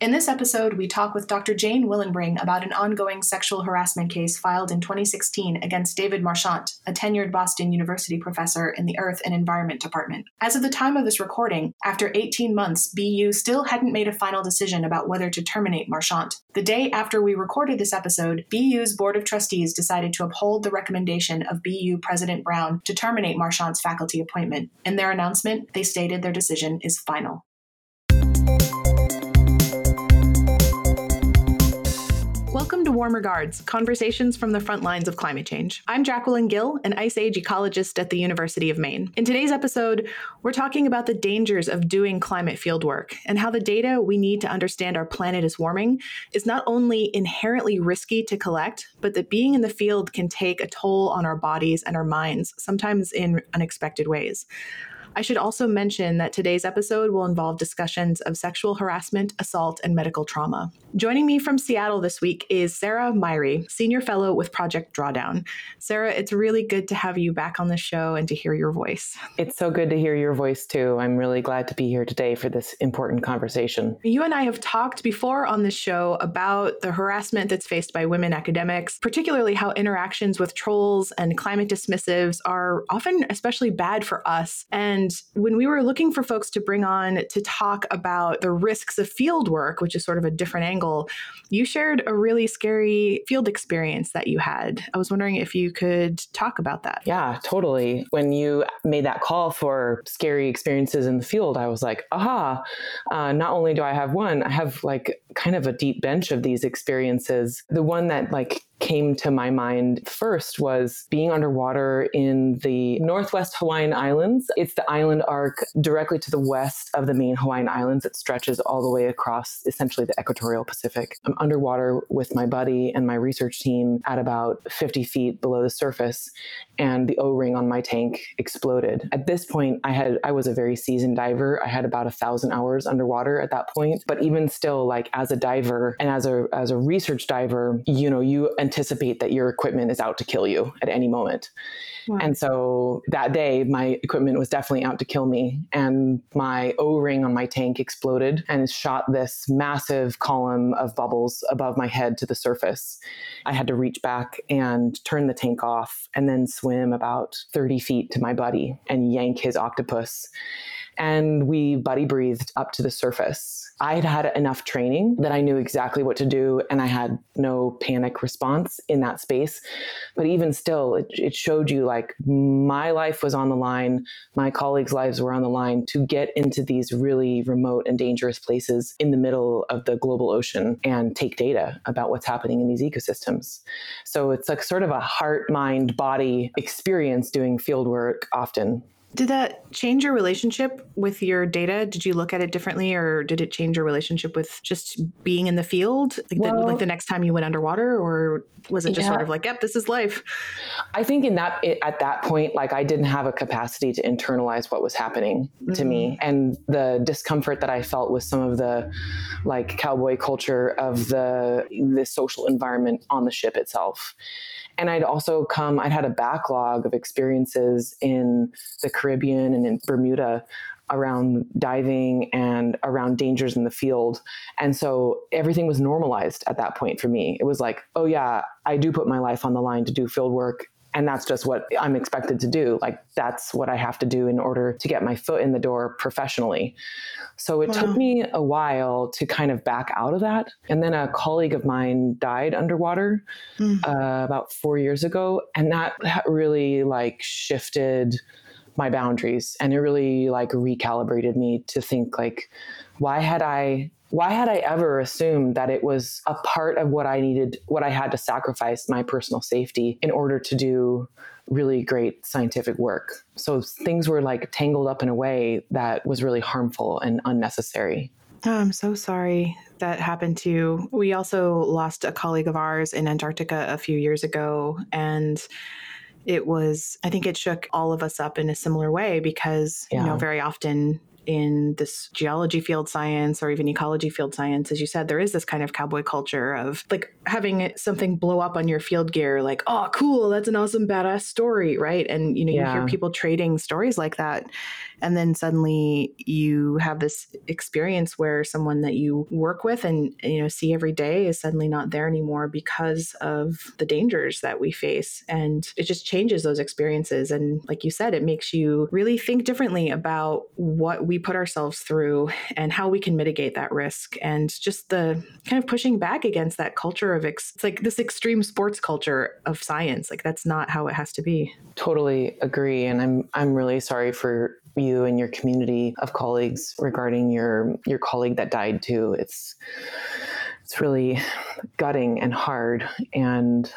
In this episode, we talk with Dr. Jane Willenbring about an ongoing sexual harassment case filed in 2016 against David Marchant, a tenured Boston University professor in the Earth and Environment Department. As of the time of this recording, after 18 months, BU still hadn't made a final decision about whether to terminate Marchant. The day after we recorded this episode, BU's Board of Trustees decided to uphold the recommendation of BU President Brown to terminate Marchant's faculty appointment. In their announcement, they stated their decision is final. Welcome to Warm Regards Conversations from the Front Lines of Climate Change. I'm Jacqueline Gill, an Ice Age ecologist at the University of Maine. In today's episode, we're talking about the dangers of doing climate fieldwork and how the data we need to understand our planet is warming is not only inherently risky to collect, but that being in the field can take a toll on our bodies and our minds, sometimes in unexpected ways. I should also mention that today's episode will involve discussions of sexual harassment, assault, and medical trauma. Joining me from Seattle this week is Sarah Myhre, Senior Fellow with Project Drawdown. Sarah, it's really good to have you back on the show and to hear your voice. It's so good to hear your voice too. I'm really glad to be here today for this important conversation. You and I have talked before on the show about the harassment that's faced by women academics, particularly how interactions with trolls and climate dismissives are often especially bad for us. And and when we were looking for folks to bring on to talk about the risks of field work, which is sort of a different angle, you shared a really scary field experience that you had. I was wondering if you could talk about that. Yeah, totally. When you made that call for scary experiences in the field, I was like, aha, uh, not only do I have one, I have like kind of a deep bench of these experiences. The one that like came to my mind first was being underwater in the Northwest Hawaiian Islands. It's the island arc directly to the west of the main Hawaiian Islands. It stretches all the way across essentially the equatorial Pacific. I'm underwater with my buddy and my research team at about 50 feet below the surface, and the O-ring on my tank exploded. At this point, I had I was a very seasoned diver. I had about a thousand hours underwater at that point. But even still, like as a diver and as a as a research diver, you know, you anticipate that your equipment is out to kill you at any moment. Wow. And so that day, my equipment was definitely out to kill me. And my O ring on my tank exploded and shot this massive column of bubbles above my head to the surface. I had to reach back and turn the tank off and then swim about 30 feet to my buddy and yank his octopus and we buddy breathed up to the surface. I had had enough training that I knew exactly what to do and I had no panic response in that space. But even still, it, it showed you like my life was on the line, my colleagues' lives were on the line to get into these really remote and dangerous places in the middle of the global ocean and take data about what's happening in these ecosystems. So it's like sort of a heart, mind, body experience doing field work often. Did that change your relationship with your data? Did you look at it differently, or did it change your relationship with just being in the field, like, well, the, like the next time you went underwater, or was it just yeah. sort of like, "Yep, this is life"? I think in that at that point, like I didn't have a capacity to internalize what was happening mm-hmm. to me, mm-hmm. and the discomfort that I felt with some of the like cowboy culture of the the social environment on the ship itself and I'd also come, I'd had a backlog of experiences in the Caribbean and in Bermuda around diving and around dangers in the field. And so everything was normalized at that point for me. It was like, oh, yeah, I do put my life on the line to do field work and that's just what I'm expected to do. Like that's what I have to do in order to get my foot in the door professionally. So it wow. took me a while to kind of back out of that. And then a colleague of mine died underwater mm. uh, about four years ago, and that, that really like shifted my boundaries and it really like recalibrated me to think like why had I why had I ever assumed that it was a part of what I needed, what I had to sacrifice my personal safety in order to do really great scientific work? So things were like tangled up in a way that was really harmful and unnecessary. Oh, I'm so sorry that happened to you. We also lost a colleague of ours in Antarctica a few years ago. And it was, I think it shook all of us up in a similar way because, yeah. you know, very often in this geology field science or even ecology field science, as you said, there is this kind of cowboy culture of like having something blow up on your field gear, like, oh, cool, that's an awesome, badass story, right? And, you know, yeah. you hear people trading stories like that and then suddenly you have this experience where someone that you work with and you know see every day is suddenly not there anymore because of the dangers that we face and it just changes those experiences and like you said it makes you really think differently about what we put ourselves through and how we can mitigate that risk and just the kind of pushing back against that culture of ex- it's like this extreme sports culture of science like that's not how it has to be totally agree and i'm i'm really sorry for you and your community of colleagues regarding your your colleague that died too. It's it's really gutting and hard and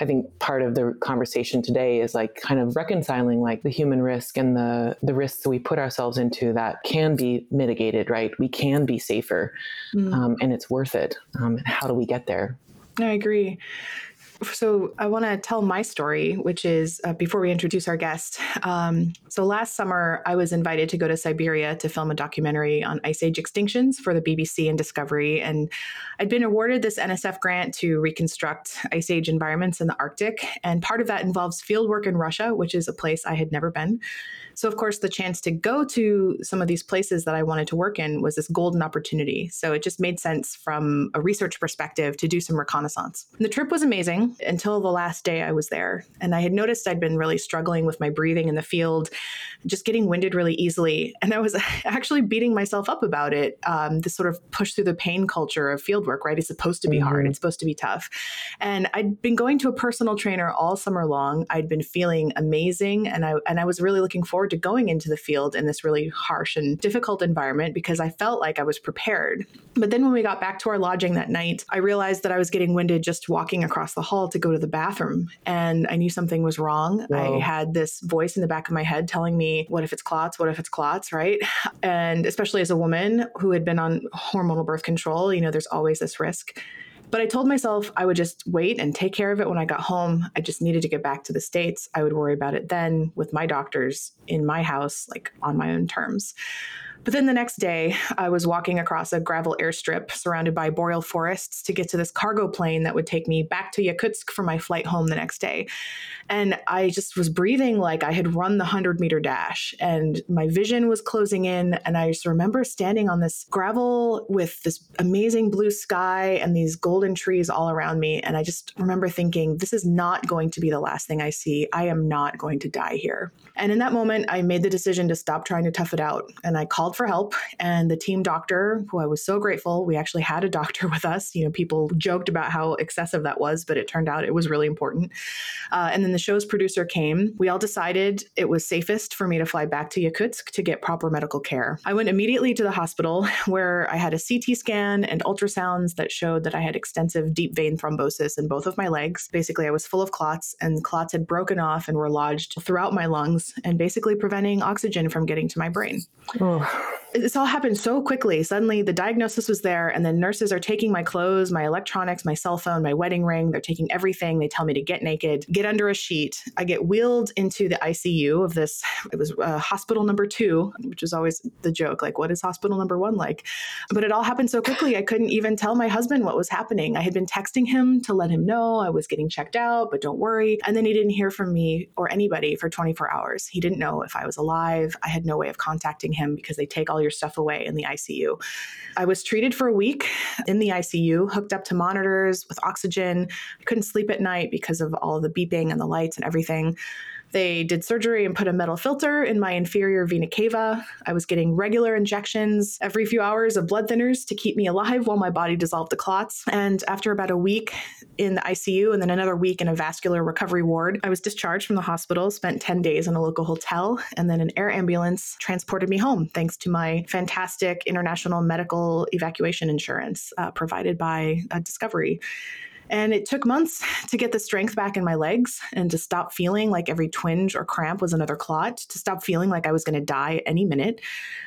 I think part of the conversation today is like kind of reconciling like the human risk and the the risks we put ourselves into that can be mitigated, right? We can be safer, mm. um, and it's worth it. Um, how do we get there? I agree. So, I want to tell my story, which is uh, before we introduce our guest. Um, so, last summer, I was invited to go to Siberia to film a documentary on ice age extinctions for the BBC and Discovery. And I'd been awarded this NSF grant to reconstruct ice age environments in the Arctic. And part of that involves fieldwork in Russia, which is a place I had never been. So, of course, the chance to go to some of these places that I wanted to work in was this golden opportunity. So, it just made sense from a research perspective to do some reconnaissance. And the trip was amazing until the last day I was there. And I had noticed I'd been really struggling with my breathing in the field, just getting winded really easily. And I was actually beating myself up about it. Um, this sort of push through the pain culture of field work, right? It's supposed to be mm-hmm. hard, it's supposed to be tough. And I'd been going to a personal trainer all summer long. I'd been feeling amazing. And I, and I was really looking forward forward to going into the field in this really harsh and difficult environment because I felt like I was prepared. But then when we got back to our lodging that night, I realized that I was getting winded just walking across the hall to go to the bathroom. And I knew something was wrong. Whoa. I had this voice in the back of my head telling me, what if it's clots? What if it's clots? Right. And especially as a woman who had been on hormonal birth control, you know, there's always this risk. But I told myself I would just wait and take care of it when I got home. I just needed to get back to the States. I would worry about it then with my doctors in my house, like on my own terms. But then the next day, I was walking across a gravel airstrip surrounded by boreal forests to get to this cargo plane that would take me back to Yakutsk for my flight home the next day. And I just was breathing like I had run the 100 meter dash, and my vision was closing in. And I just remember standing on this gravel with this amazing blue sky and these golden trees all around me. And I just remember thinking, this is not going to be the last thing I see. I am not going to die here. And in that moment, I made the decision to stop trying to tough it out. And I called for help. And the team doctor, who I was so grateful, we actually had a doctor with us. You know, people joked about how excessive that was, but it turned out it was really important. Uh, and then the show's producer came. We all decided it was safest for me to fly back to Yakutsk to get proper medical care. I went immediately to the hospital where I had a CT scan and ultrasounds that showed that I had extensive deep vein thrombosis in both of my legs. Basically, I was full of clots, and clots had broken off and were lodged throughout my lungs and basically preventing oxygen from getting to my brain. Oh this all happened so quickly. Suddenly, the diagnosis was there, and the nurses are taking my clothes, my electronics, my cell phone, my wedding ring. They're taking everything. They tell me to get naked, get under a sheet. I get wheeled into the ICU of this. It was uh, hospital number two, which is always the joke. Like, what is hospital number one like? But it all happened so quickly. I couldn't even tell my husband what was happening. I had been texting him to let him know I was getting checked out, but don't worry. And then he didn't hear from me or anybody for 24 hours. He didn't know if I was alive. I had no way of contacting him because they take all your stuff away in the ICU. I was treated for a week in the ICU, hooked up to monitors with oxygen. I couldn't sleep at night because of all the beeping and the lights and everything. They did surgery and put a metal filter in my inferior vena cava. I was getting regular injections every few hours of blood thinners to keep me alive while my body dissolved the clots. And after about a week in the ICU and then another week in a vascular recovery ward, I was discharged from the hospital, spent 10 days in a local hotel, and then an air ambulance transported me home thanks to my fantastic international medical evacuation insurance uh, provided by uh, Discovery. And it took months to get the strength back in my legs and to stop feeling like every twinge or cramp was another clot, to stop feeling like I was going to die any minute.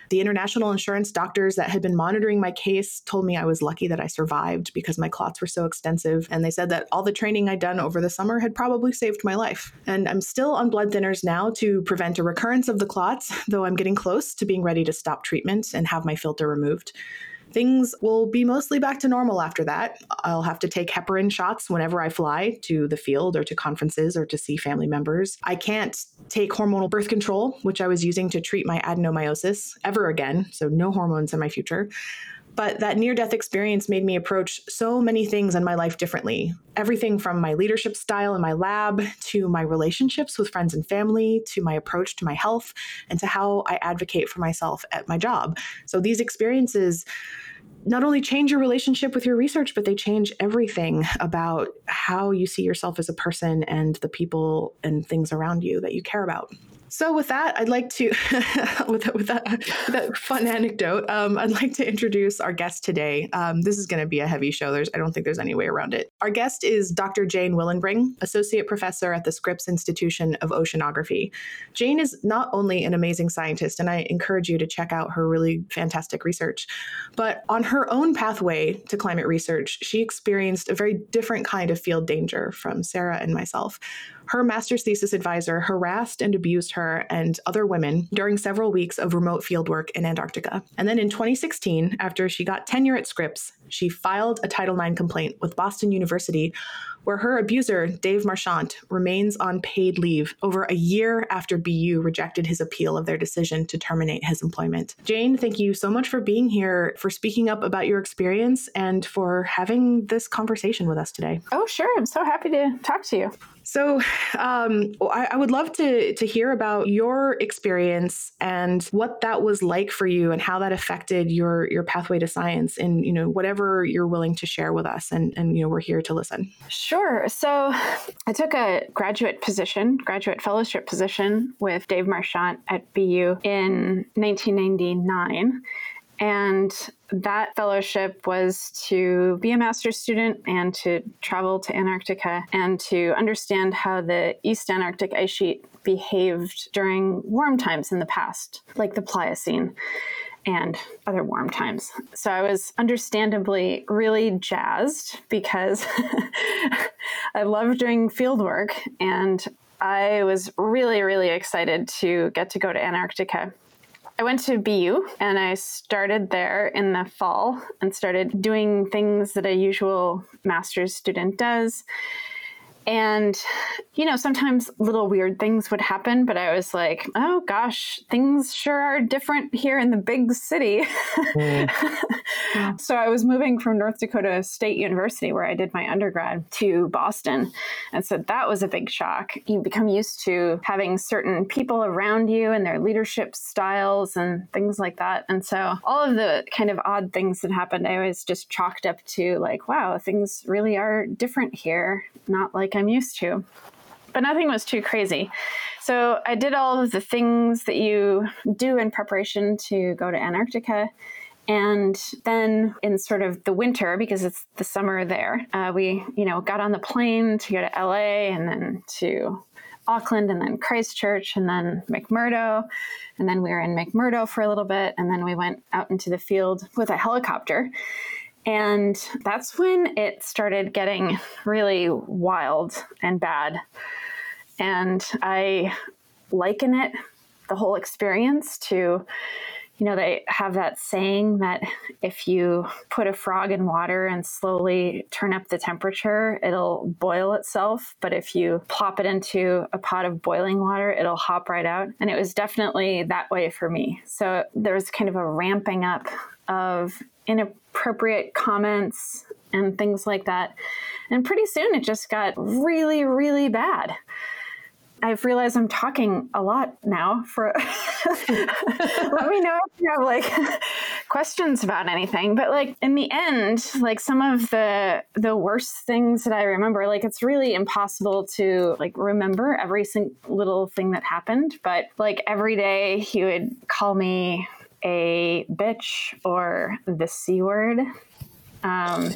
The international insurance doctors that had been monitoring my case told me I was lucky that I survived because my clots were so extensive. And they said that all the training I'd done over the summer had probably saved my life. And I'm still on blood thinners now to prevent a recurrence of the clots, though I'm getting close to being ready to stop treatment and have my filter removed things will be mostly back to normal after that. I'll have to take heparin shots whenever I fly to the field or to conferences or to see family members. I can't take hormonal birth control, which I was using to treat my adenomyosis, ever again, so no hormones in my future. But that near death experience made me approach so many things in my life differently. Everything from my leadership style in my lab to my relationships with friends and family to my approach to my health and to how I advocate for myself at my job. So these experiences not only change your relationship with your research, but they change everything about how you see yourself as a person and the people and things around you that you care about. So, with that, I'd like to, with, with, that, with, that, fun anecdote, um, I'd like to introduce our guest today. Um, this is going to be a heavy show. There's, I don't think there's any way around it. Our guest is Dr. Jane Willenbring, Associate Professor at the Scripps Institution of Oceanography. Jane is not only an amazing scientist, and I encourage you to check out her really fantastic research, but on her own pathway to climate research, she experienced a very different kind of field danger from Sarah and myself. Her master's thesis advisor harassed and abused her and other women during several weeks of remote fieldwork in Antarctica. And then in 2016, after she got tenure at Scripps, she filed a Title IX complaint with Boston University where her abuser, Dave Marchant, remains on paid leave over a year after BU rejected his appeal of their decision to terminate his employment. Jane, thank you so much for being here, for speaking up about your experience, and for having this conversation with us today. Oh, sure. I'm so happy to talk to you. So, um, I, I, would love to to hear about your experience and what that was like for you, and how that affected your your pathway to science, and you know whatever you're willing to share with us. And and you know we're here to listen. Sure. So, I took a graduate position, graduate fellowship position with Dave Marchant at BU in 1999. And that fellowship was to be a master's student and to travel to Antarctica and to understand how the East Antarctic ice sheet behaved during warm times in the past, like the Pliocene and other warm times. So I was understandably really jazzed because I love doing field work and I was really, really excited to get to go to Antarctica I went to BU and I started there in the fall and started doing things that a usual master's student does. And, you know, sometimes little weird things would happen, but I was like, oh gosh, things sure are different here in the big city. Mm. So I was moving from North Dakota State University, where I did my undergrad, to Boston. And so that was a big shock. You become used to having certain people around you and their leadership styles and things like that. And so all of the kind of odd things that happened, I was just chalked up to like, wow, things really are different here, not like I'm used to. But nothing was too crazy. So I did all of the things that you do in preparation to go to Antarctica. And then in sort of the winter, because it's the summer there, uh, we, you know, got on the plane to go to LA and then to Auckland and then Christchurch and then McMurdo. And then we were in McMurdo for a little bit. And then we went out into the field with a helicopter. And that's when it started getting really wild and bad. And I liken it, the whole experience, to you know, they have that saying that if you put a frog in water and slowly turn up the temperature, it'll boil itself. But if you plop it into a pot of boiling water, it'll hop right out. And it was definitely that way for me. So there was kind of a ramping up of inappropriate comments and things like that. And pretty soon it just got really, really bad. I've realized I'm talking a lot now. For let me know if you have like questions about anything. But like in the end, like some of the the worst things that I remember, like it's really impossible to like remember every little thing that happened. But like every day, he would call me a bitch or the c word. Um,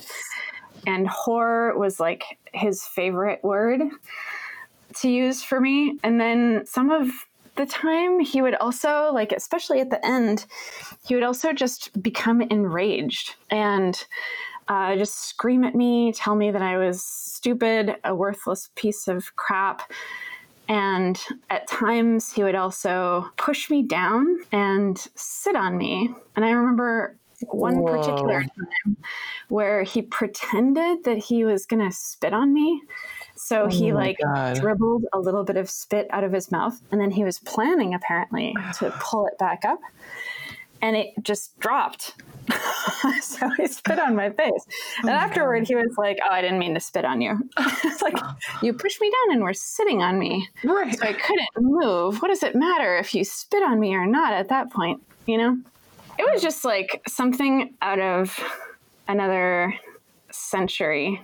and whore was like his favorite word to use for me. And then some of the time he would also like especially at the end he would also just become enraged and uh, just scream at me tell me that i was stupid a worthless piece of crap and at times he would also push me down and sit on me and i remember one Whoa. particular time where he pretended that he was going to spit on me so oh he like God. dribbled a little bit of spit out of his mouth, and then he was planning apparently to pull it back up, and it just dropped. so he spit on my face, oh and afterward God. he was like, "Oh, I didn't mean to spit on you." it's like you pushed me down and were sitting on me, right? So I couldn't move. What does it matter if you spit on me or not at that point? You know, it was just like something out of another century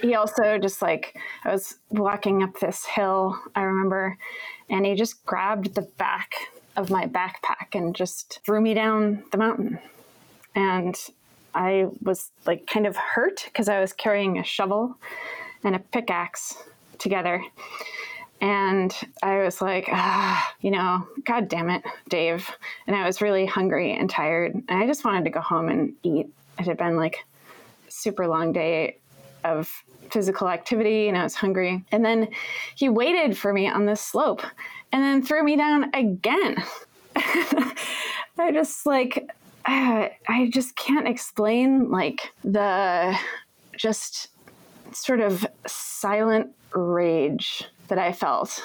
he also just like I was walking up this hill, I remember, and he just grabbed the back of my backpack and just threw me down the mountain. And I was like kind of hurt because I was carrying a shovel and a pickaxe together. And I was like, ah, you know, God damn it, Dave. And I was really hungry and tired. And I just wanted to go home and eat. It had been like super long day of physical activity and I was hungry. And then he waited for me on this slope and then threw me down again. I just like, uh, I just can't explain like the just sort of silent rage that I felt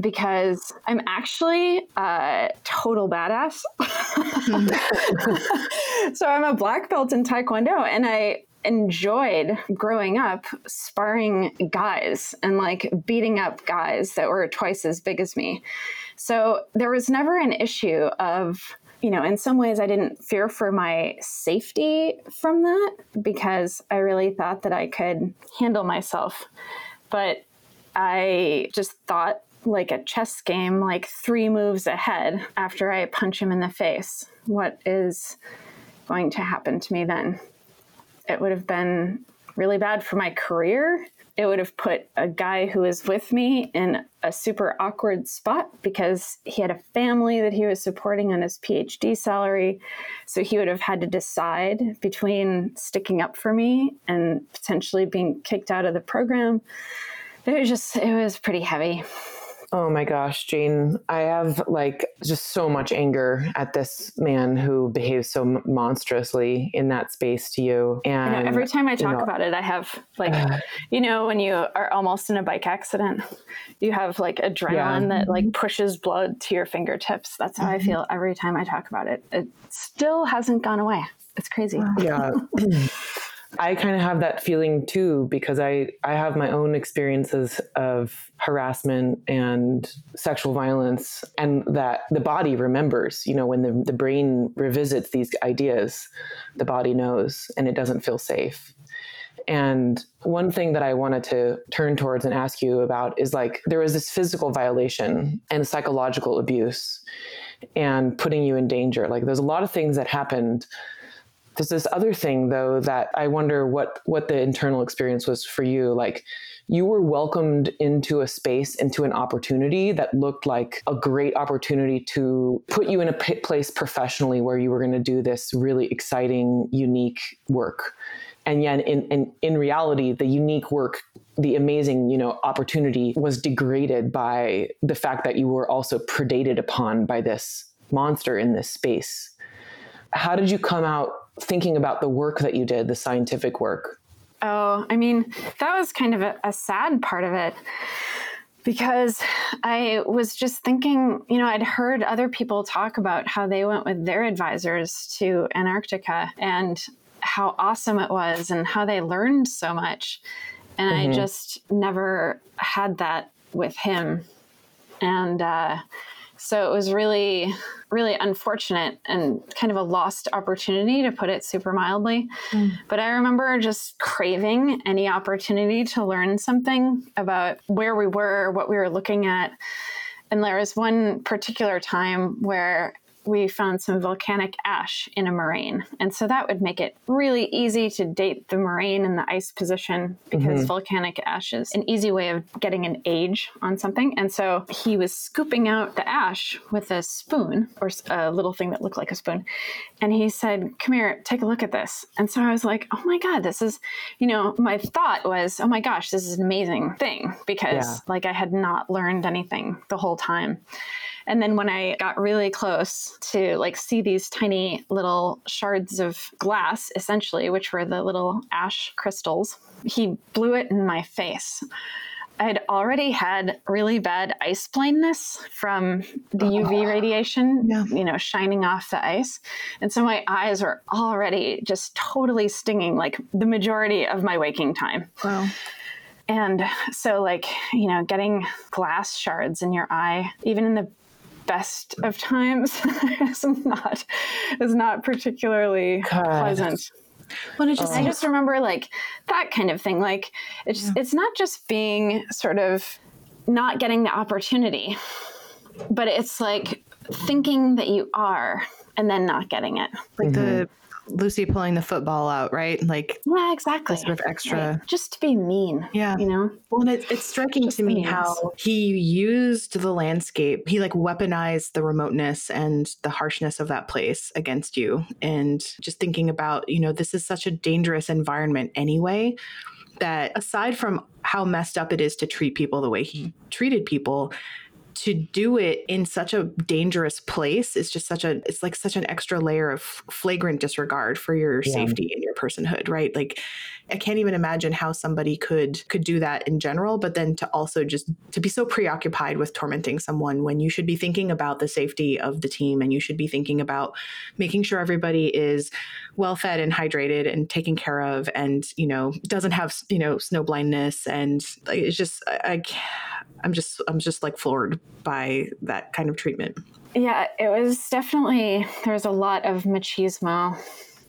because I'm actually a total badass. so I'm a black belt in Taekwondo and I enjoyed growing up sparring guys and like beating up guys that were twice as big as me. So there was never an issue of, you know, in some ways I didn't fear for my safety from that because I really thought that I could handle myself. But I just thought like a chess game, like three moves ahead after I punch him in the face. What is going to happen to me then? it would have been really bad for my career. It would have put a guy who was with me in a super awkward spot because he had a family that he was supporting on his PhD salary. So he would have had to decide between sticking up for me and potentially being kicked out of the program. It was just, it was pretty heavy. Oh my gosh, Jane, I have like just so much anger at this man who behaves so monstrously in that space to you. And know, every time I talk you know, about it, I have like, uh, you know, when you are almost in a bike accident, you have like adrenaline yeah. that like pushes blood to your fingertips. That's how mm-hmm. I feel every time I talk about it. It still hasn't gone away. It's crazy. Yeah. I kind of have that feeling too because I I have my own experiences of harassment and sexual violence and that the body remembers, you know, when the, the brain revisits these ideas, the body knows and it doesn't feel safe. And one thing that I wanted to turn towards and ask you about is like there was this physical violation and psychological abuse and putting you in danger. Like there's a lot of things that happened there's this other thing though that I wonder what what the internal experience was for you. Like you were welcomed into a space, into an opportunity that looked like a great opportunity to put you in a p- place professionally where you were going to do this really exciting, unique work. And yet, in, in, in reality, the unique work the amazing you know opportunity was degraded by the fact that you were also predated upon by this monster in this space how did you come out thinking about the work that you did, the scientific work? Oh, I mean, that was kind of a, a sad part of it because I was just thinking, you know, I'd heard other people talk about how they went with their advisors to Antarctica and how awesome it was and how they learned so much. And mm-hmm. I just never had that with him. And uh, so it was really, really unfortunate and kind of a lost opportunity to put it super mildly. Mm. But I remember just craving any opportunity to learn something about where we were, what we were looking at. And there was one particular time where we found some volcanic ash in a moraine. And so that would make it really easy to date the moraine and the ice position because mm-hmm. volcanic ash is an easy way of getting an age on something. And so he was scooping out the ash with a spoon or a little thing that looked like a spoon. And he said, Come here, take a look at this. And so I was like, Oh my God, this is, you know, my thought was, Oh my gosh, this is an amazing thing because yeah. like I had not learned anything the whole time. And then when I got really close to like see these tiny little shards of glass, essentially, which were the little ash crystals, he blew it in my face. I had already had really bad ice blindness from the UV oh. radiation, yeah. you know, shining off the ice. And so my eyes were already just totally stinging like the majority of my waking time. Wow. And so, like, you know, getting glass shards in your eye, even in the best of times is not is not particularly God. pleasant. Well, just, I just remember like that kind of thing. Like it's yeah. it's not just being sort of not getting the opportunity, but it's like thinking that you are and then not getting it. Like mm-hmm. the Lucy pulling the football out, right? Like yeah, exactly. Sort of extra, right. just to be mean. Yeah, you know. Well, and it, it's striking just to me how he used the landscape. He like weaponized the remoteness and the harshness of that place against you, and just thinking about you know this is such a dangerous environment anyway. That aside from how messed up it is to treat people the way he treated people, to do it in such a dangerous place is just such a it's like such an extra layer of flagrant disregard for your yeah. safety and your personhood right like i can't even imagine how somebody could could do that in general but then to also just to be so preoccupied with tormenting someone when you should be thinking about the safety of the team and you should be thinking about making sure everybody is well fed and hydrated and taken care of and you know doesn't have you know snow blindness and like, it's just I, I I'm just I'm just like floored by that kind of treatment. Yeah, it was definitely there was a lot of machismo.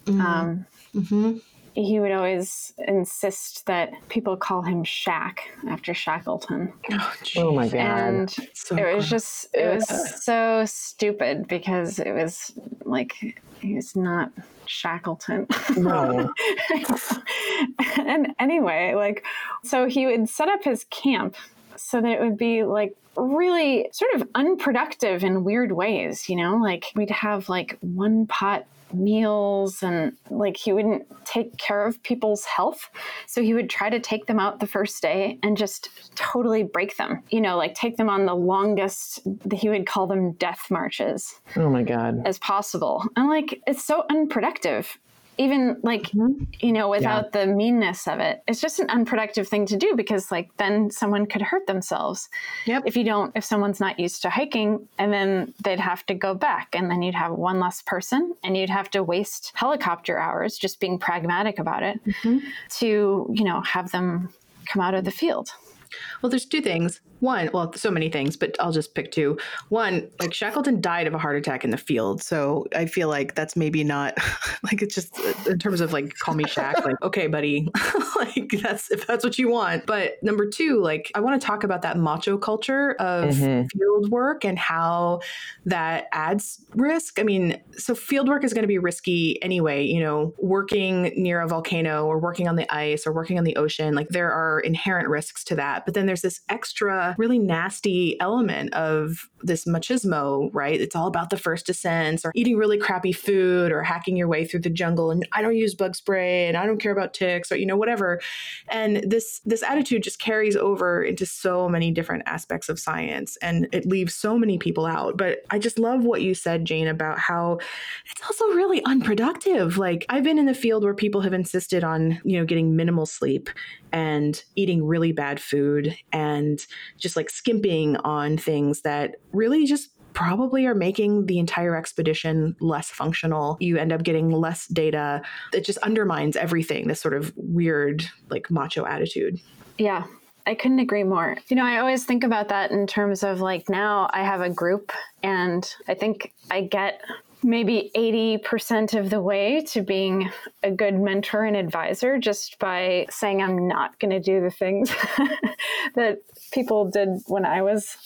Mm-hmm. Um, mm-hmm. He would always insist that people call him Shaq after Shackleton. Oh, oh my god! And so it was just it was so stupid because it was like he was not Shackleton. No. and anyway, like, so he would set up his camp so that it would be like really sort of unproductive in weird ways, you know? Like we'd have like one pot meals and like he wouldn't take care of people's health. So he would try to take them out the first day and just totally break them, you know, like take them on the longest, he would call them death marches. Oh my God. As possible. And like, it's so unproductive even like mm-hmm. you know without yeah. the meanness of it it's just an unproductive thing to do because like then someone could hurt themselves yep. if you don't if someone's not used to hiking and then they'd have to go back and then you'd have one less person and you'd have to waste helicopter hours just being pragmatic about it mm-hmm. to you know have them come out of the field well there's two things one, well, so many things, but I'll just pick two. One, like Shackleton died of a heart attack in the field. So I feel like that's maybe not like it's just uh, in terms of like call me Shaq, like, okay, buddy, like that's if that's what you want. But number two, like I want to talk about that macho culture of mm-hmm. field work and how that adds risk. I mean, so field work is going to be risky anyway, you know, working near a volcano or working on the ice or working on the ocean, like there are inherent risks to that. But then there's this extra really nasty element of this machismo, right? It's all about the first descents or eating really crappy food or hacking your way through the jungle and I don't use bug spray and I don't care about ticks or you know whatever. And this this attitude just carries over into so many different aspects of science and it leaves so many people out. But I just love what you said Jane about how it's also really unproductive. Like I've been in the field where people have insisted on, you know, getting minimal sleep and eating really bad food and just like skimping on things that really just probably are making the entire expedition less functional. You end up getting less data that just undermines everything, this sort of weird, like macho attitude. Yeah. I couldn't agree more. You know, I always think about that in terms of like now I have a group and I think I get maybe 80% of the way to being a good mentor and advisor just by saying I'm not going to do the things that people did when I was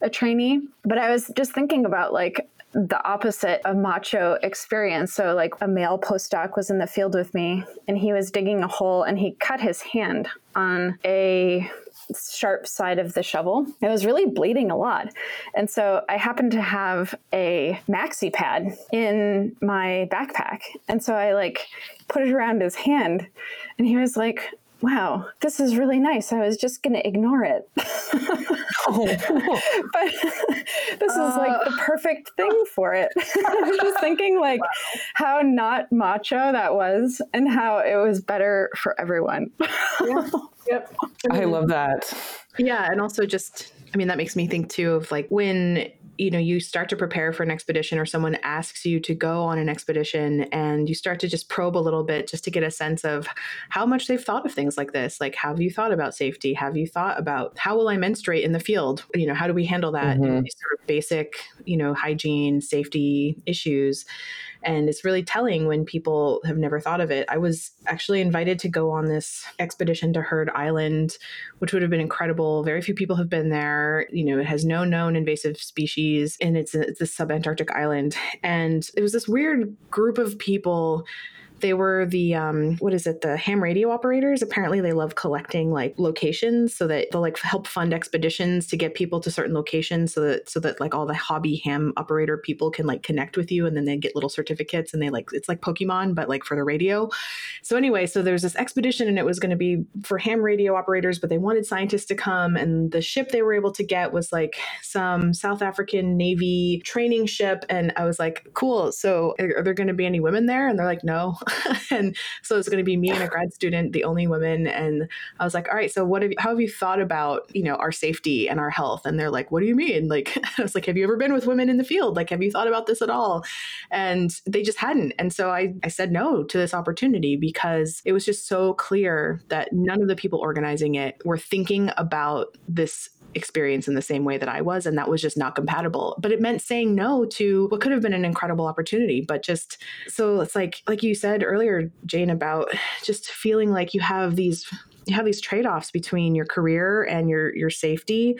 a trainee. But I was just thinking about like the opposite of macho experience. So, like, a male postdoc was in the field with me and he was digging a hole and he cut his hand on a sharp side of the shovel. It was really bleeding a lot. And so I happened to have a maxi pad in my backpack. And so I like put it around his hand and he was like, wow, this is really nice. I was just going to ignore it. oh. but this uh, is like the uh. perfect thing for it. I was just thinking like wow. how not macho that was and how it was better for everyone. yeah. Yep. I love that. Yeah. And also just, I mean, that makes me think too of like when you know you start to prepare for an expedition or someone asks you to go on an expedition and you start to just probe a little bit just to get a sense of how much they've thought of things like this. Like have you thought about safety? Have you thought about how will i menstruate in the field? You know how do we handle that? Mm-hmm. sort of basic you know hygiene safety issues and it's really telling when people have never thought of it. I was actually invited to go on this expedition to Heard Island, which would have been incredible. Very few people have been there. You know, it has no known invasive species and it's a, it's a subantarctic island. And it was this weird group of people they were the um, what is it? The ham radio operators. Apparently, they love collecting like locations, so that they'll like help fund expeditions to get people to certain locations, so that so that like all the hobby ham operator people can like connect with you, and then they get little certificates, and they like it's like Pokemon, but like for the radio. So anyway, so there's this expedition, and it was going to be for ham radio operators, but they wanted scientists to come, and the ship they were able to get was like some South African Navy training ship, and I was like, cool. So are, are there going to be any women there? And they're like, no. and so it's going to be me and a grad student, the only women. And I was like, all right, so what have you, how have you thought about, you know, our safety and our health? And they're like, what do you mean? Like, I was like, have you ever been with women in the field? Like, have you thought about this at all? And they just hadn't. And so I, I said no to this opportunity because it was just so clear that none of the people organizing it were thinking about this experience in the same way that I was. And that was just not compatible. But it meant saying no to what could have been an incredible opportunity. But just so it's like, like you said earlier, Jane, about just feeling like you have these you have these trade-offs between your career and your your safety.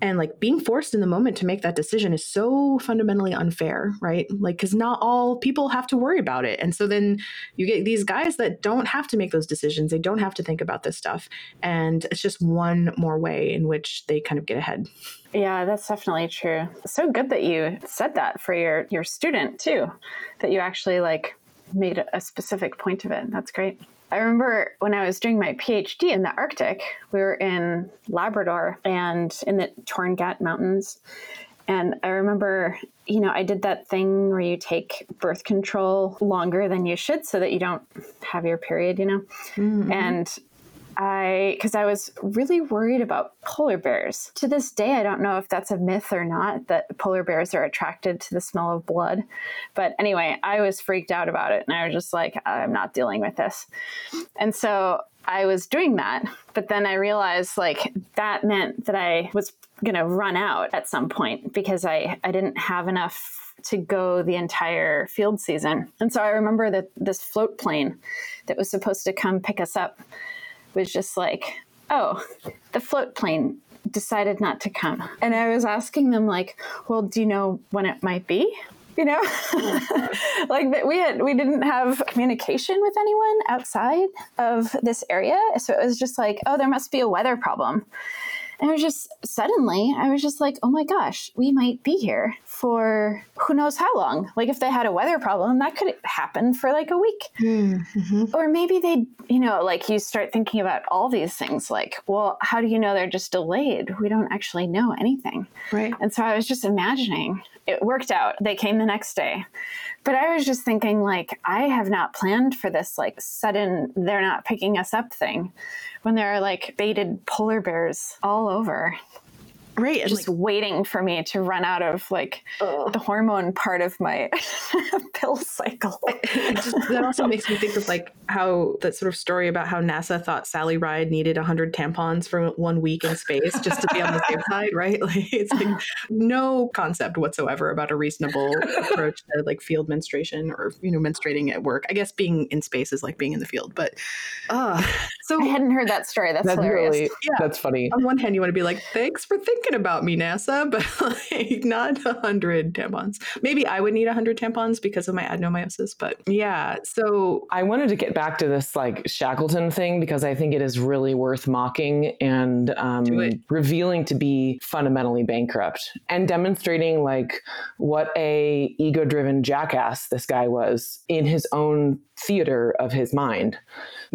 And like being forced in the moment to make that decision is so fundamentally unfair right? Like because not all people have to worry about it. And so then you get these guys that don't have to make those decisions. They don't have to think about this stuff. And it's just one more way in which they kind of get ahead. Yeah that's definitely true. So good that you said that for your your student too that you actually like made a specific point of it. That's great I remember when I was doing my PhD in the Arctic, we were in Labrador and in the Torngat Mountains. And I remember, you know, I did that thing where you take birth control longer than you should so that you don't have your period, you know? Mm-hmm. And I because I was really worried about polar bears. To this day, I don't know if that's a myth or not that polar bears are attracted to the smell of blood. But anyway, I was freaked out about it, and I was just like, I'm not dealing with this. And so I was doing that, but then I realized like that meant that I was going to run out at some point because I I didn't have enough to go the entire field season. And so I remember that this float plane that was supposed to come pick us up was just like, oh, the float plane decided not to come. And I was asking them, like, well, do you know when it might be? You know, like we had we didn't have communication with anyone outside of this area, so it was just like, oh, there must be a weather problem. And it was just suddenly, I was just like, oh my gosh, we might be here for who knows how long. Like if they had a weather problem, that could happen for like a week. Mm-hmm. Or maybe they, you know, like you start thinking about all these things like, well, how do you know they're just delayed? We don't actually know anything. Right. And so I was just imagining it worked out. They came the next day. But I was just thinking, like, I have not planned for this, like, sudden, they're not picking us up thing when there are, like, baited polar bears all over right just like, waiting for me to run out of like ugh. the hormone part of my pill cycle. Just, that also makes me think of like how that sort of story about how nasa thought sally ride needed 100 tampons for one week in space just to be on the safe side right? Like it's like no concept whatsoever about a reasonable approach to like field menstruation or you know menstruating at work. I guess being in space is like being in the field but uh so i hadn't heard that story. That's, that's hilarious. really, yeah. that's funny. On one hand you want to be like thanks for thinking thinking about me, NASA, but like not a hundred tampons. Maybe I would need a hundred tampons because of my adenomyosis, but yeah. So I wanted to get back to this like Shackleton thing because I think it is really worth mocking and um, revealing to be fundamentally bankrupt and demonstrating like what a ego-driven jackass this guy was in his own theater of his mind.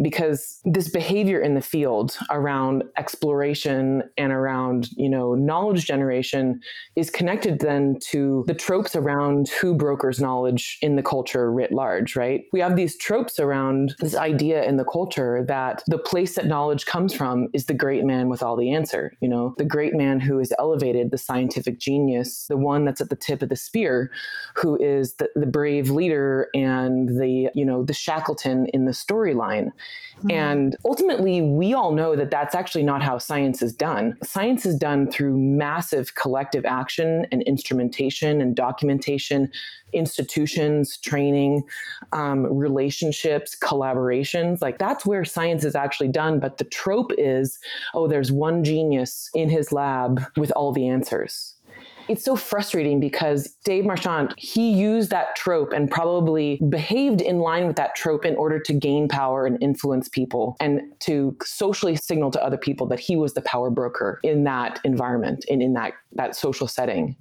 Because this behavior in the field around exploration and around you know knowledge generation is connected then to the tropes around who brokers knowledge in the culture writ large right? We have these tropes around this idea in the culture that the place that knowledge comes from is the great man with all the answer you know? The great man who is elevated the scientific genius the one that's at the tip of the spear who is the, the brave leader and the you know the shackleton in the storyline Mm-hmm. And ultimately, we all know that that's actually not how science is done. Science is done through massive collective action and instrumentation and documentation, institutions, training, um, relationships, collaborations. Like that's where science is actually done. But the trope is oh, there's one genius in his lab with all the answers it's so frustrating because Dave Marchant, he used that trope and probably behaved in line with that trope in order to gain power and influence people and to socially signal to other people that he was the power broker in that environment and in that that social setting.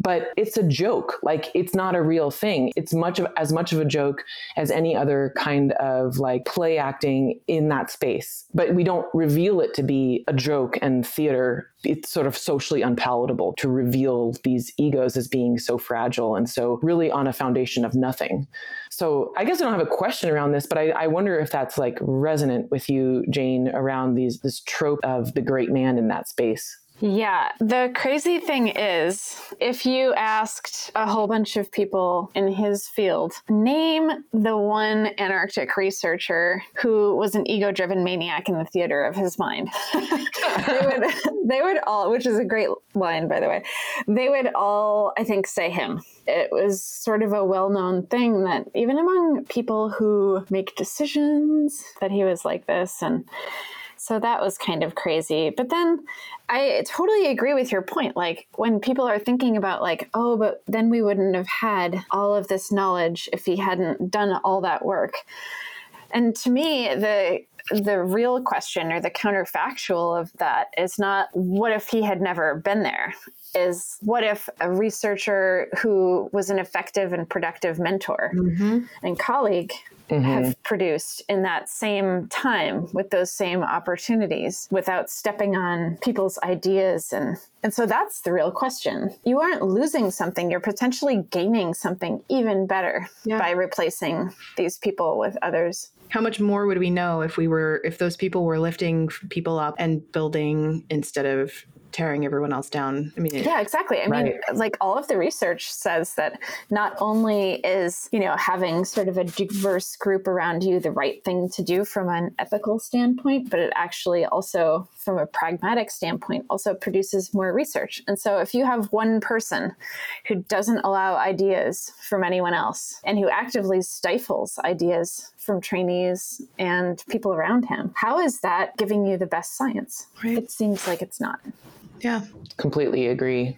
But it's a joke. Like it's not a real thing. It's much of as much of a joke as any other kind of like play acting in that space. But we don't reveal it to be a joke and theater. It's sort of socially unpalatable to reveal these egos as being so fragile and so really on a foundation of nothing. So I guess I don't have a question around this, but I, I wonder if that's like resonant with you, Jane, around these this trope of the great man in that space. Yeah. The crazy thing is, if you asked a whole bunch of people in his field, name the one Antarctic researcher who was an ego driven maniac in the theater of his mind, they, would, they would all, which is a great line, by the way, they would all, I think, say him. It was sort of a well known thing that even among people who make decisions, that he was like this. And so that was kind of crazy. But then I totally agree with your point. Like when people are thinking about like, oh, but then we wouldn't have had all of this knowledge if he hadn't done all that work. And to me, the the real question or the counterfactual of that is not what if he had never been there is what if a researcher who was an effective and productive mentor mm-hmm. and colleague mm-hmm. have produced in that same time with those same opportunities without stepping on people's ideas and and so that's the real question. You aren't losing something, you're potentially gaining something even better yeah. by replacing these people with others how much more would we know if we were if those people were lifting people up and building instead of tearing everyone else down. I mean, yeah, exactly. I right. mean, like all of the research says that not only is, you know, having sort of a diverse group around you the right thing to do from an ethical standpoint, but it actually also, from a pragmatic standpoint, also produces more research. And so if you have one person who doesn't allow ideas from anyone else and who actively stifles ideas from trainees and people around him. How is that giving you the best science? Right. It seems like it's not. Yeah. Completely agree.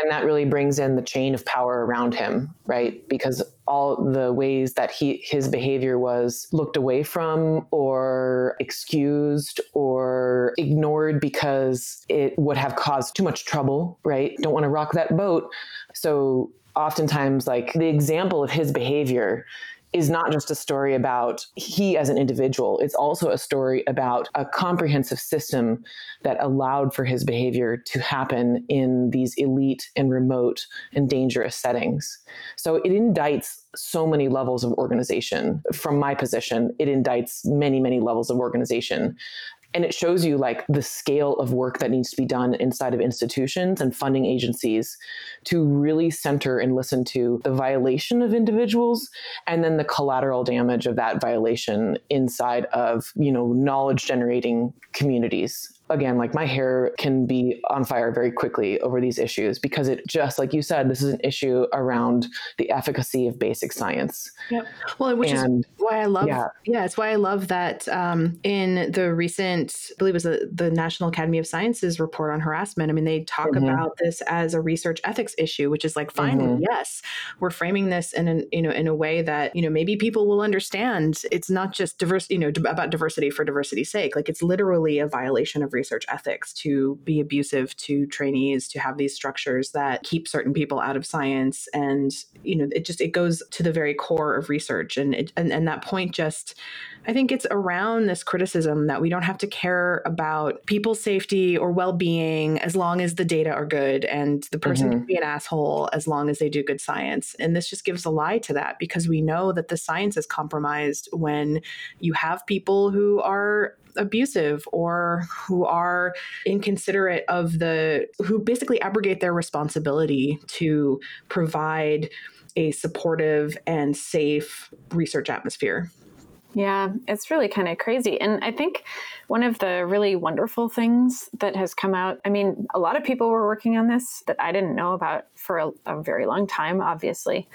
And that really brings in the chain of power around him, right? Because all the ways that he his behavior was looked away from or excused or ignored because it would have caused too much trouble, right? Don't want to rock that boat. So oftentimes like the example of his behavior is not just a story about he as an individual. It's also a story about a comprehensive system that allowed for his behavior to happen in these elite and remote and dangerous settings. So it indicts so many levels of organization. From my position, it indicts many, many levels of organization and it shows you like the scale of work that needs to be done inside of institutions and funding agencies to really center and listen to the violation of individuals and then the collateral damage of that violation inside of you know knowledge generating communities again, like my hair can be on fire very quickly over these issues because it just, like you said, this is an issue around the efficacy of basic science. Yeah. Well, which and, is why I love, yeah. yeah, it's why I love that um, in the recent, I believe it was a, the National Academy of Sciences report on harassment. I mean, they talk mm-hmm. about this as a research ethics issue, which is like, finally, mm-hmm. yes, we're framing this in an, you know, in a way that, you know, maybe people will understand it's not just diverse, you know, about diversity for diversity's sake. Like it's literally a violation of research ethics to be abusive to trainees, to have these structures that keep certain people out of science. And, you know, it just, it goes to the very core of research. And, it, and, and that point just, I think it's around this criticism that we don't have to care about people's safety or well being as long as the data are good and the person mm-hmm. can be an asshole as long as they do good science. And this just gives a lie to that because we know that the science is compromised when you have people who are abusive or who are inconsiderate of the who basically abrogate their responsibility to provide a supportive and safe research atmosphere. Yeah, it's really kind of crazy. And I think one of the really wonderful things that has come out, I mean, a lot of people were working on this that I didn't know about for a, a very long time, obviously.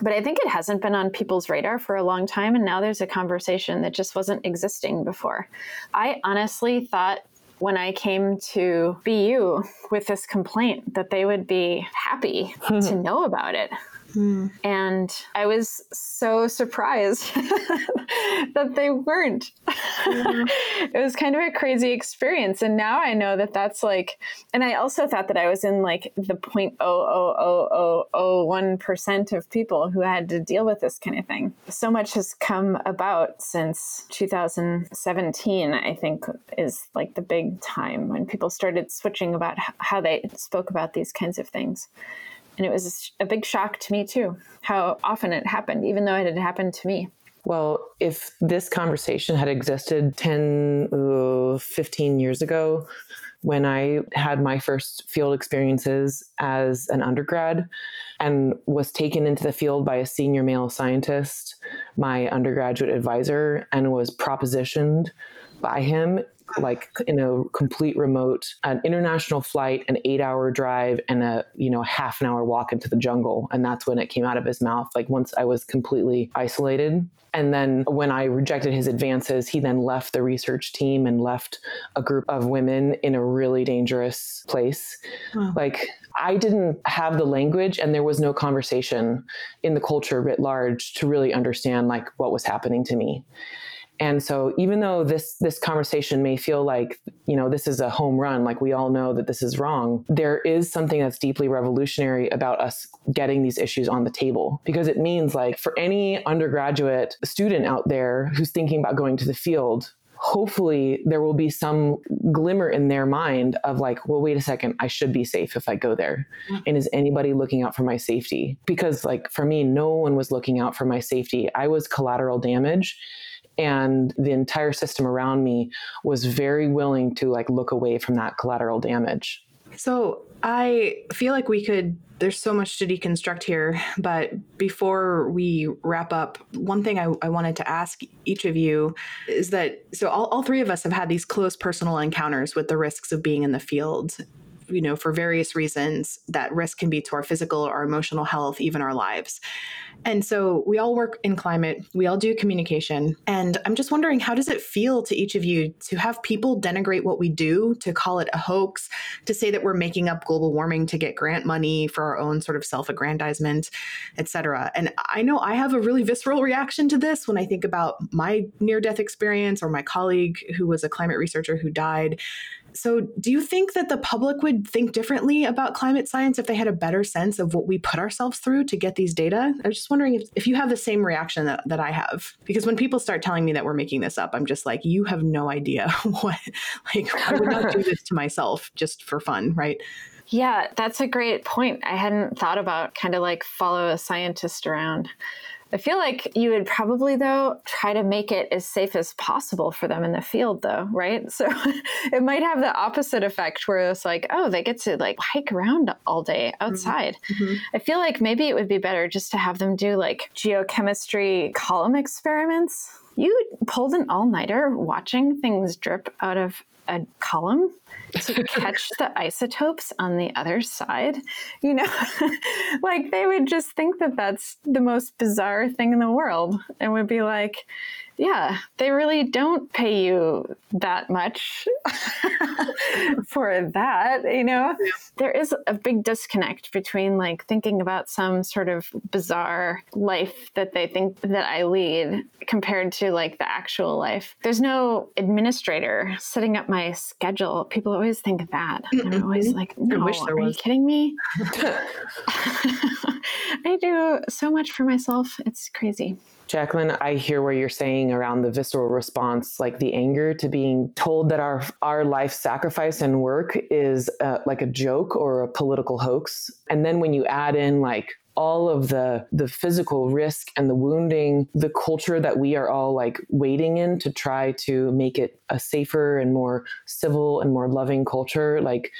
But I think it hasn't been on people's radar for a long time. And now there's a conversation that just wasn't existing before. I honestly thought when I came to BU with this complaint that they would be happy to know about it. Mm. And I was so surprised that they weren't. Yeah. it was kind of a crazy experience. And now I know that that's like, and I also thought that I was in like the 0.00001% of people who had to deal with this kind of thing. So much has come about since 2017, I think, is like the big time when people started switching about how they spoke about these kinds of things. And it was a big shock to me, too, how often it happened, even though it had happened to me. Well, if this conversation had existed 10, uh, 15 years ago, when I had my first field experiences as an undergrad and was taken into the field by a senior male scientist, my undergraduate advisor, and was propositioned by him like in a complete remote, an international flight, an eight hour drive, and a, you know, half an hour walk into the jungle. And that's when it came out of his mouth. Like once I was completely isolated. And then when I rejected his advances, he then left the research team and left a group of women in a really dangerous place. Wow. Like I didn't have the language and there was no conversation in the culture writ large to really understand like what was happening to me. And so even though this this conversation may feel like, you know, this is a home run, like we all know that this is wrong, there is something that's deeply revolutionary about us getting these issues on the table because it means like for any undergraduate student out there who's thinking about going to the field, hopefully there will be some glimmer in their mind of like, well, wait a second, I should be safe if I go there. Mm-hmm. And is anybody looking out for my safety? Because like for me, no one was looking out for my safety. I was collateral damage and the entire system around me was very willing to like look away from that collateral damage. So i feel like we could there's so much to deconstruct here but before we wrap up one thing I, I wanted to ask each of you is that so all, all three of us have had these close personal encounters with the risks of being in the field you know for various reasons that risk can be to our physical or emotional health even our lives and so we all work in climate, we all do communication. And I'm just wondering, how does it feel to each of you to have people denigrate what we do, to call it a hoax, to say that we're making up global warming to get grant money for our own sort of self aggrandizement, et cetera? And I know I have a really visceral reaction to this when I think about my near death experience or my colleague who was a climate researcher who died. So, do you think that the public would think differently about climate science if they had a better sense of what we put ourselves through to get these data? I was just wondering if, if you have the same reaction that, that I have. Because when people start telling me that we're making this up, I'm just like, you have no idea what, like, I would not do this to myself just for fun, right? Yeah, that's a great point. I hadn't thought about kind of like follow a scientist around. I feel like you would probably, though, try to make it as safe as possible for them in the field, though, right? So it might have the opposite effect where it's like, oh, they get to like hike around all day mm-hmm. outside. Mm-hmm. I feel like maybe it would be better just to have them do like geochemistry column experiments. You pulled an all nighter watching things drip out of a column to catch the isotopes on the other side. You know, like they would just think that that's the most bizarre thing in the world and would be like, yeah, they really don't pay you that much for that, you know? There is a big disconnect between like thinking about some sort of bizarre life that they think that I lead compared to like the actual life. There's no administrator setting up my schedule. People always think that. And I'm always like, no, I wish there are was. you kidding me? I do so much for myself. It's crazy. Jacquelyn, I hear where you're saying around the visceral response, like the anger to being told that our our life sacrifice and work is uh, like a joke or a political hoax, and then when you add in like all of the the physical risk and the wounding the culture that we are all like waiting in to try to make it a safer and more civil and more loving culture. Like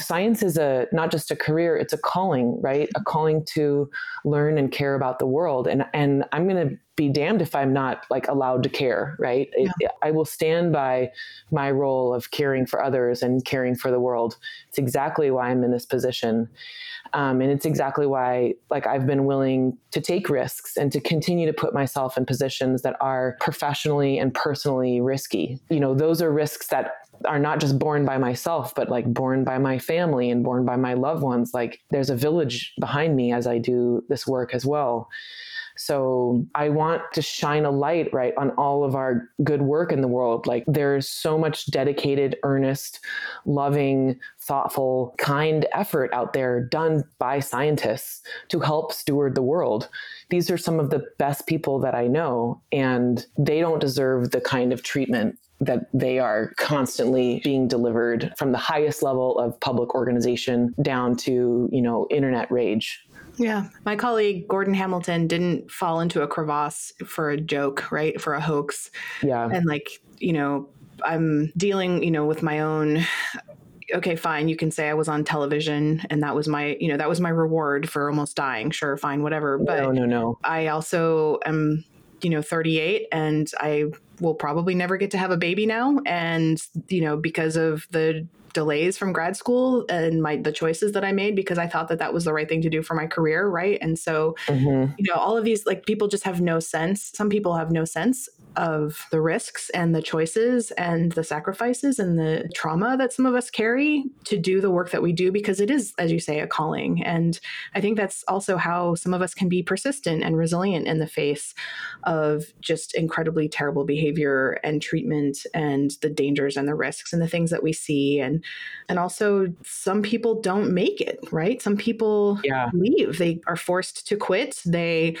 science is a not just a career it's a calling right? A calling to learn and care about the world. And and i'm going to be damned if i'm not like allowed to care right yeah. it, i will stand by my role of caring for others and caring for the world it's exactly why i'm in this position um, and it's exactly why like i've been willing to take risks and to continue to put myself in positions that are professionally and personally risky you know those are risks that are not just borne by myself, but like borne by my family and borne by my loved ones. Like there's a village behind me as I do this work as well. So I want to shine a light, right, on all of our good work in the world. Like there's so much dedicated, earnest, loving, thoughtful, kind effort out there done by scientists to help steward the world. These are some of the best people that I know, and they don't deserve the kind of treatment that they are constantly being delivered from the highest level of public organization down to, you know, internet rage. Yeah. My colleague Gordon Hamilton didn't fall into a crevasse for a joke, right? For a hoax. Yeah. And like, you know, I'm dealing, you know, with my own okay, fine, you can say I was on television and that was my, you know, that was my reward for almost dying. Sure, fine, whatever. But no, no, no. I also am, you know, 38 and I will probably never get to have a baby now. And, you know, because of the delays from grad school and my the choices that I made because I thought that that was the right thing to do for my career, right? And so, mm-hmm. you know, all of these like people just have no sense. Some people have no sense of the risks and the choices and the sacrifices and the trauma that some of us carry to do the work that we do because it is as you say a calling. And i think that's also how some of us can be persistent and resilient in the face of just incredibly terrible behavior and treatment and the dangers and the risks and the things that we see. And and also some people don't make it right? Some people yeah. leave. They are forced to quit. They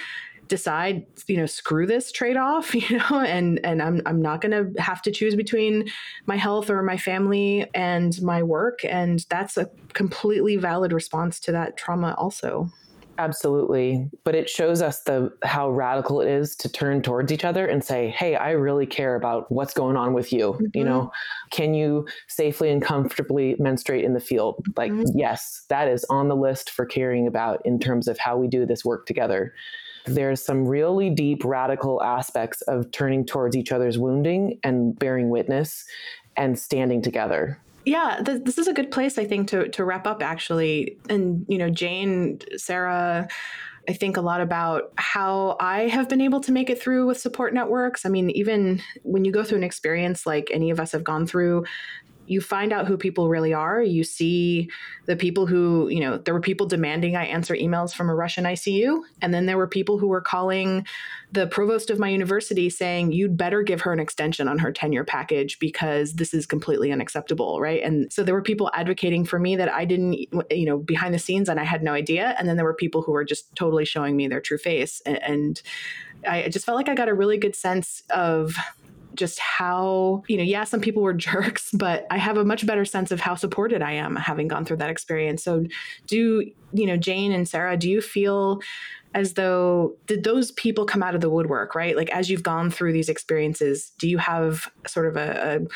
decide you know screw this trade off you know and and I'm I'm not going to have to choose between my health or my family and my work. And that's a completely valid response to that trauma also. Absolutely. But it shows us the how radical it is to turn towards each other and say hey i really care about what's going on with you mm-hmm. you know? Can you safely and comfortably menstruate in the field? Like mm-hmm. yes that is on the list for caring about in terms of how we do this work together there's some really deep radical aspects of turning towards each other's wounding and bearing witness and standing together yeah th- this is a good place i think to to wrap up actually and you know jane sarah I think a lot about how I have been able to make it through with support networks. I mean, even when you go through an experience like any of us have gone through, you find out who people really are. You see the people who, you know, there were people demanding I answer emails from a Russian ICU. And then there were people who were calling the provost of my university saying, you'd better give her an extension on her tenure package because this is completely unacceptable. Right. And so there were people advocating for me that I didn't, you know, behind the scenes and I had no idea. And then there were people who were just totally showing me their true face. And, I just felt like I got a really good sense of just how, you know, yeah, some people were jerks, but I have a much better sense of how supported I am having gone through that experience. So, do, you know, Jane and Sarah, do you feel as though did those people come out of the woodwork, right? Like as you've gone through these experiences, do you have sort of a, a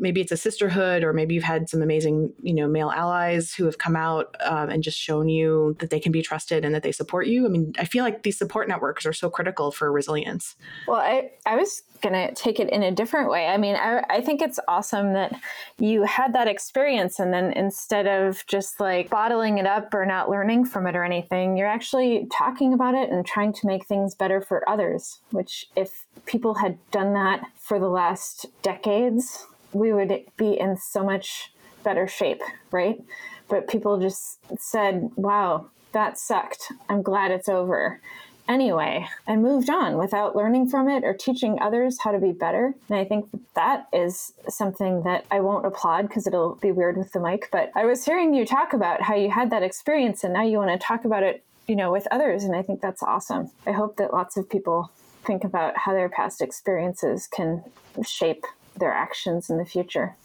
maybe it's a sisterhood or maybe you've had some amazing you know male allies who have come out um, and just shown you that they can be trusted and that they support you. I mean i feel like these support networks are so critical for resilience. Well i, I was going to take it in a different way. I mean I, I think it's awesome that you had that experience and then instead of just like bottling it up or not learning from it or anything you're actually talking about it and trying to make things better for others which if people had done that for the last decades we would be in so much better shape, right? But people just said, wow, that sucked. I'm glad it's over. Anyway, and moved on without learning from it or teaching others how to be better. And I think that is something that I won't applaud because it'll be weird with the mic. But I was hearing you talk about how you had that experience and now you want to talk about it, you know, with others. And I think that's awesome. I hope that lots of people think about how their past experiences can shape their actions in the future.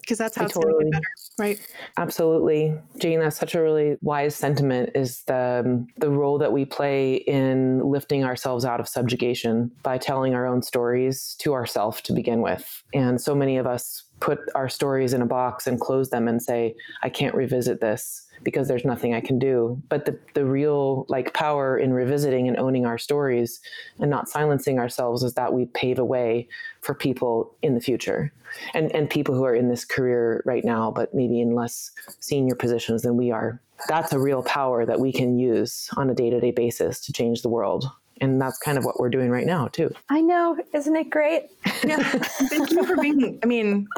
Because that's how I it's totally, going to get better, right? Absolutely, Jane. That's such a really wise sentiment. Is the um, the role that we play in lifting ourselves out of subjugation by telling our own stories to ourselves to begin with, and so many of us put our stories in a box and close them and say, "I can't revisit this." because there's nothing I can do. But the, the real like power in revisiting and owning our stories and not silencing ourselves is that we pave a way for people in the future and, and people who are in this career right now, but maybe in less senior positions than we are. That's a real power that we can use on a day to day basis to change the world and that's kind of what we're doing right now too. I know. Isn't it great? Yeah. Thank you for being i mean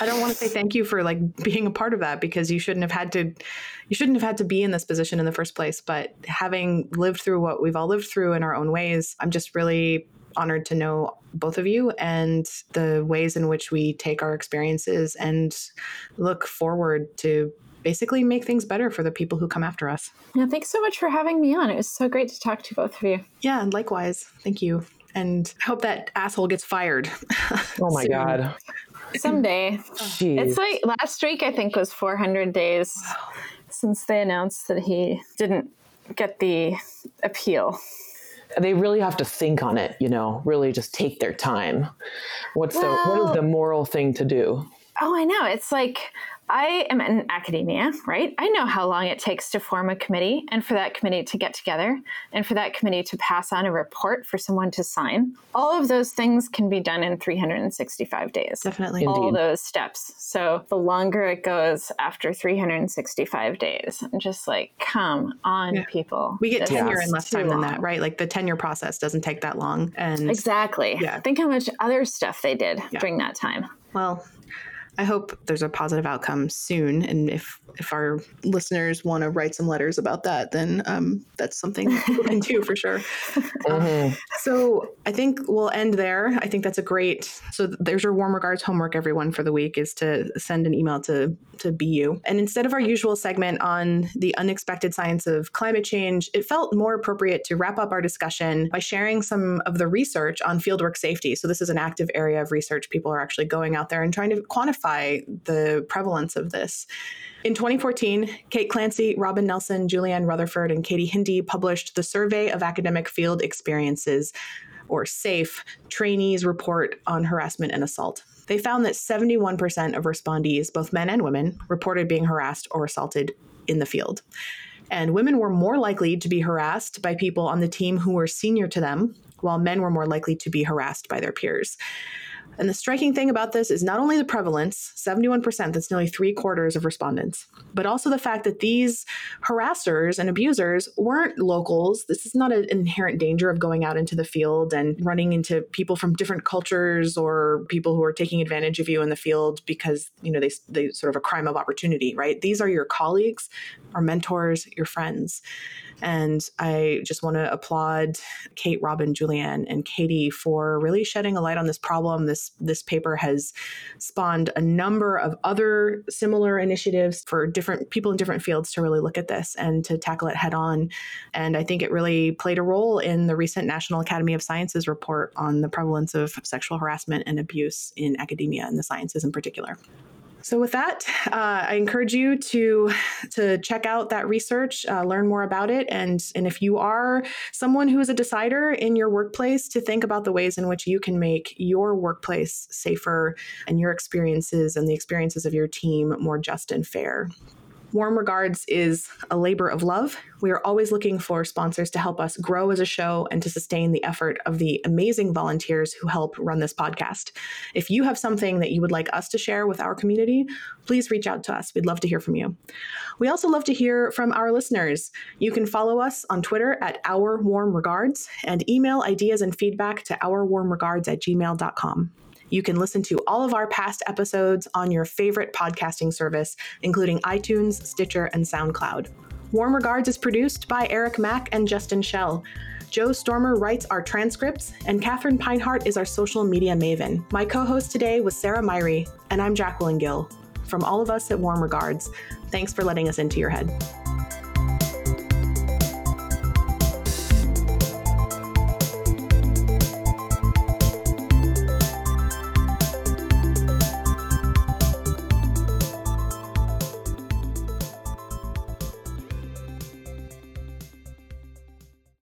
I don't want to say thank you for like being a part of that because you shouldn't have had to you shouldn't have had to be in this position in the first place, but having lived through what we've all lived through in our own ways, I'm just really honored to know both of you and the ways in which we take our experiences and look forward to basically make things better for the people who come after us. Yeah, thanks so much for having me on. It was so great to talk to both of you. Yeah, and likewise. Thank you. And I hope that asshole gets fired. Oh my God. Someday. Jeez. It's like last week, I think, was 400 days since they announced that he didn't get the appeal. They really have to think on it, you know, really just take their time. What's well, the what is the moral thing to do? Oh, I know. It's like I am in academia, right? I know how long it takes to form a committee and for that committee to get together and for that committee to pass on a report for someone to sign. All of those things can be done in 365 days. Definitely. All Indeed. those steps. So the longer it goes after 365 days, I'm just like, come on, yeah. people. We get tenure in less time long. than that, right? Like the tenure process doesn't take that long. And exactly. Yeah. Think how much other stuff they did yeah. during that time. Well, I hope there's a positive outcome soon. And if if our listeners want to write some letters about that, then um, that's something we can do for sure. Mm-hmm. Um, so I think we'll end there. I think that's a great. So there's your warm regards homework, everyone, for the week is to send an email to to BU. And instead of our usual segment on the unexpected science of climate change, it felt more appropriate to wrap up our discussion by sharing some of the research on fieldwork safety. So this is an active area of research. People are actually going out there and trying to quantify the prevalence of this. In 2014, Kate Clancy, Robin Nelson, Julienne Rutherford, and Katie Hinde published the Survey of Academic Field Experiences, or SAFE, Trainees Report on Harassment and Assault. They found that 71% of respondees, both men and women, reported being harassed or assaulted in the field. And women were more likely to be harassed by people on the team who were senior to them, while men were more likely to be harassed by their peers. And the striking thing about this is not only the prevalence, 71%, that's nearly three quarters of respondents, but also the fact that these harassers and abusers weren't locals. This is not an inherent danger of going out into the field and running into people from different cultures or people who are taking advantage of you in the field because, you know, they, they sort of a crime of opportunity, right? These are your colleagues, our mentors, your friends. And I just want to applaud Kate, Robin, Julienne, and Katie for really shedding a light on this problem. This this paper has spawned a number of other similar initiatives for different people in different fields to really look at this and to tackle it head on. And I think it really played a role in the recent National Academy of Sciences report on the prevalence of sexual harassment and abuse in academia and the sciences in particular. So with that, uh, I encourage you to to check out that research, uh, learn more about it, and and if you are someone who is a decider in your workplace, to think about the ways in which you can make your workplace safer and your experiences and the experiences of your team more just and fair. Warm Regards is a labor of love. We are always looking for sponsors to help us grow as a show and to sustain the effort of the amazing volunteers who help run this podcast. If you have something that you would like us to share with our community, please reach out to us. We'd love to hear from you. We also love to hear from our listeners. You can follow us on Twitter at Our Warm Regards and email ideas and feedback to ourwarmregards at gmail.com. You can listen to all of our past episodes on your favorite podcasting service, including iTunes, Stitcher, and SoundCloud. Warm Regards is produced by Eric Mack and Justin Shell. Joe Stormer writes our transcripts, and Catherine Pinehart is our social media maven. My co host today was Sarah Myhre, and I'm Jacquelyn Gill. From all of us at Warm Regards, thanks for letting us into your head.